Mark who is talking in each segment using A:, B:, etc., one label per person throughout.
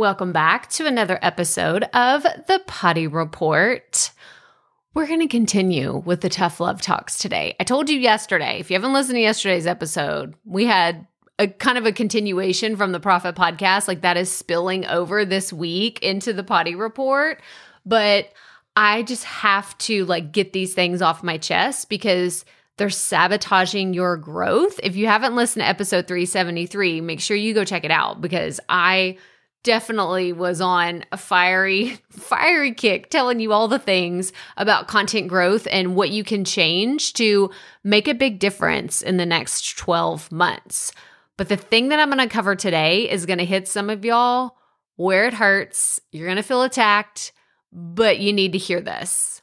A: Welcome back to another episode of the Proffitt Report. We're going to continue with the tough love talks today. I told you yesterday, if you haven't listened to yesterday's episode, we had a kind of a continuation from the Proffitt podcast. Like that is spilling over this week into the Proffitt Report. But I just have to like get these things off my chest because they're sabotaging your growth. If you haven't listened to episode 373, make sure you go check it out because I definitely was on a fiery fiery kick telling you all the things about content growth and what you can change to make a big difference in the next 12 months. But the thing that I'm going to cover today is going to hit some of y'all where it hurts. You're going to feel attacked, but you need to hear this.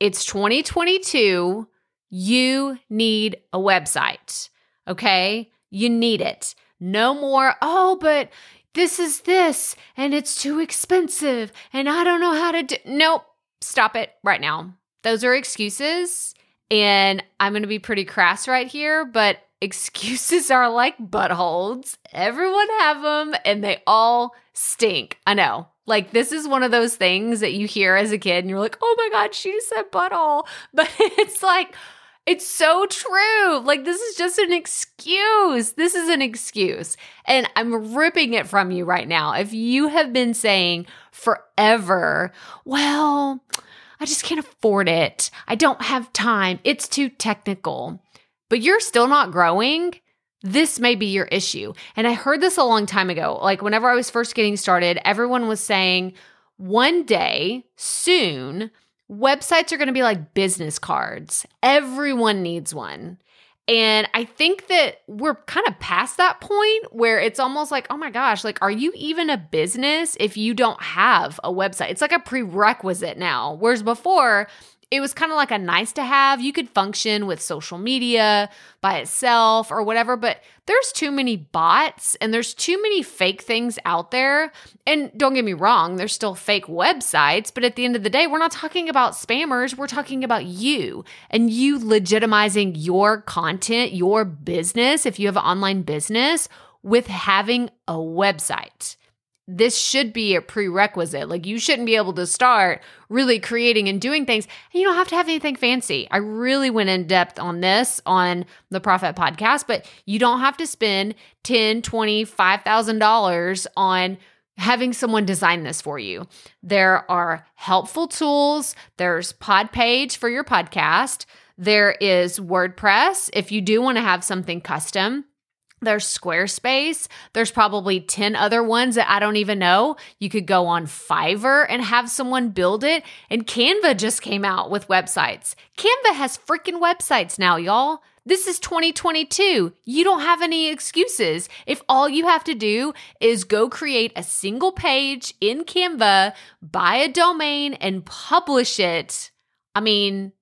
A: It's 2022. You need a website. Okay? You need it. No more, oh, but this is this and it's too expensive and I don't know how to do. Nope. Stop it right now. Those are excuses. And I'm going to be pretty crass right here, but excuses are like buttholes. Everyone have them and they all stink. I know. Like this is one of those things that you hear as a kid and you're like, "Oh my god, she said butthole." But it's like it's so true. Like, this is just an excuse. This is an excuse. And I'm ripping it from you right now. If you have been saying forever, well, I just can't afford it. I don't have time. It's too technical. But you're still not growing. This may be your issue. And I heard this a long time ago. Like, whenever I was first getting started, everyone was saying, one day soon, websites are going to be like business cards. Everyone needs one. And I think that we're kind of past that point where it's almost like, oh my gosh, like, are you even a business if you don't have a website? It's like a prerequisite now. Whereas before, it was kind of like a nice to have. You could function with social media by itself or whatever, but there's too many bots and there's too many fake things out there. And don't get me wrong, there's still fake websites, but at the end of the day, we're not talking about spammers. We're talking about you and you legitimizing your content, your business, if you have an online business, with having a website this should be a prerequisite. Like you shouldn't be able to start really creating and doing things. And you don't have to have anything fancy. I really went in depth on this on the Proffitt podcast, but you don't have to spend 10, 20, $5,000 on having someone design this for you. There are helpful tools. There's Podpage for your podcast. There is WordPress if you do want to have something custom. There's Squarespace. There's probably 10 other ones that I don't even know. You could go on Fiverr and have someone build it. And Canva just came out with websites. Canva has freaking websites now, y'all. This is 2022. You don't have any excuses. If all you have to do is go create a single page in Canva, buy a domain, and publish it, I mean,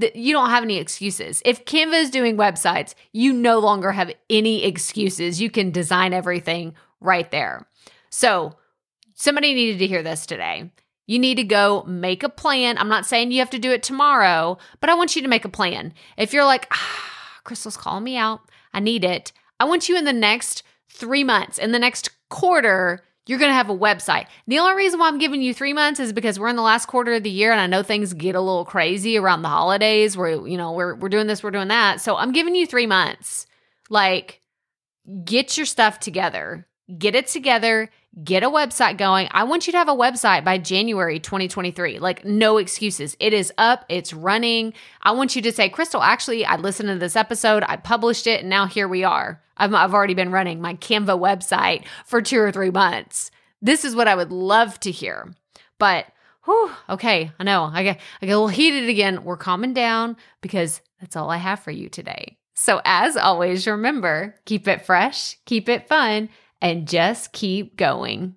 A: like, you don't have any excuses. If Canva is doing websites, you no longer have any excuses. You can design everything right there. So, somebody needed to hear this today. You need to go make a plan. I'm not saying you have to do it tomorrow, but I want you to make a plan. If you're like, ah, Crystal's calling me out, I need it. I want you in the next three months, in the next quarter, you're going to have a website. The only reason why I'm giving you three months is because we're in the last quarter of the year and I know things get a little crazy around the holidays where, you know, we're, we're doing this, we're doing that. So I'm giving you three months. Like, get your stuff together, get it together, get a website going. I want you to have a website by January 2023. Like, no excuses. It is up, it's running. I want you to say, Crystal, actually, I listened to this episode, I published it, and now here we are. I've, I've already been running my Canva website for two or three months. This is what I would love to hear. But, whew, okay, I know. I get, I get a little heated again. We're calming down because that's all I have for you today. So, as always, remember keep it fresh, keep it fun, and just keep going.